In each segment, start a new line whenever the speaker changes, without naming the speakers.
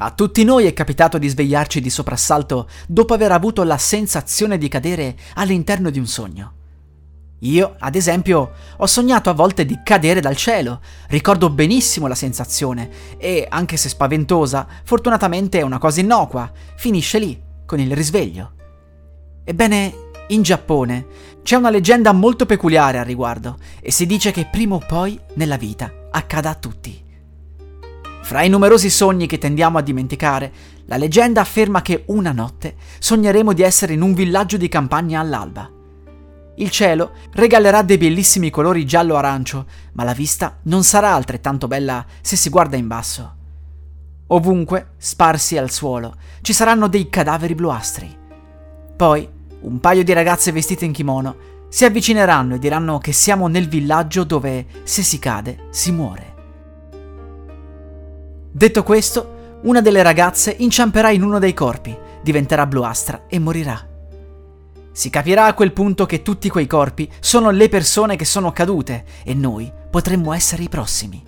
A tutti noi è capitato di svegliarci di soprassalto dopo aver avuto la sensazione di cadere all'interno di un sogno. Io, ad esempio, ho sognato a volte di cadere dal cielo, ricordo benissimo la sensazione e, anche se spaventosa, fortunatamente è una cosa innocua, finisce lì, con il risveglio. Ebbene, in Giappone c'è una leggenda molto peculiare al riguardo e si dice che prima o poi nella vita accada a tutti. Fra i numerosi sogni che tendiamo a dimenticare, la leggenda afferma che una notte sogneremo di essere in un villaggio di campagna all'alba. Il cielo regalerà dei bellissimi colori giallo-arancio, ma la vista non sarà altrettanto bella se si guarda in basso. Ovunque, sparsi al suolo, ci saranno dei cadaveri bluastri. Poi, un paio di ragazze vestite in kimono si avvicineranno e diranno che siamo nel villaggio dove, se si cade, si muore. Detto questo, una delle ragazze inciamperà in uno dei corpi, diventerà bluastra e morirà. Si capirà a quel punto che tutti quei corpi sono le persone che sono cadute e noi potremmo essere i prossimi.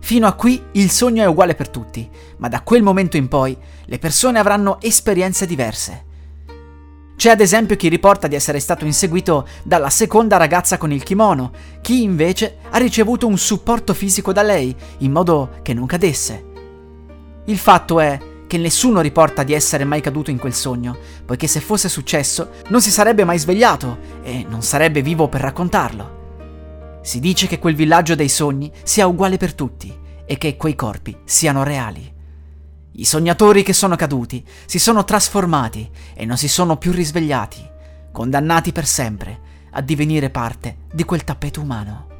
Fino a qui il sogno è uguale per tutti, ma da quel momento in poi le persone avranno esperienze diverse. C'è ad esempio chi riporta di essere stato inseguito dalla seconda ragazza con il kimono, chi invece ha ricevuto un supporto fisico da lei, in modo che non cadesse. Il fatto è che nessuno riporta di essere mai caduto in quel sogno, poiché se fosse successo non si sarebbe mai svegliato e non sarebbe vivo per raccontarlo. Si dice che quel villaggio dei sogni sia uguale per tutti e che quei corpi siano reali. I sognatori che sono caduti si sono trasformati e non si sono più risvegliati, condannati per sempre a divenire parte di quel tappeto umano.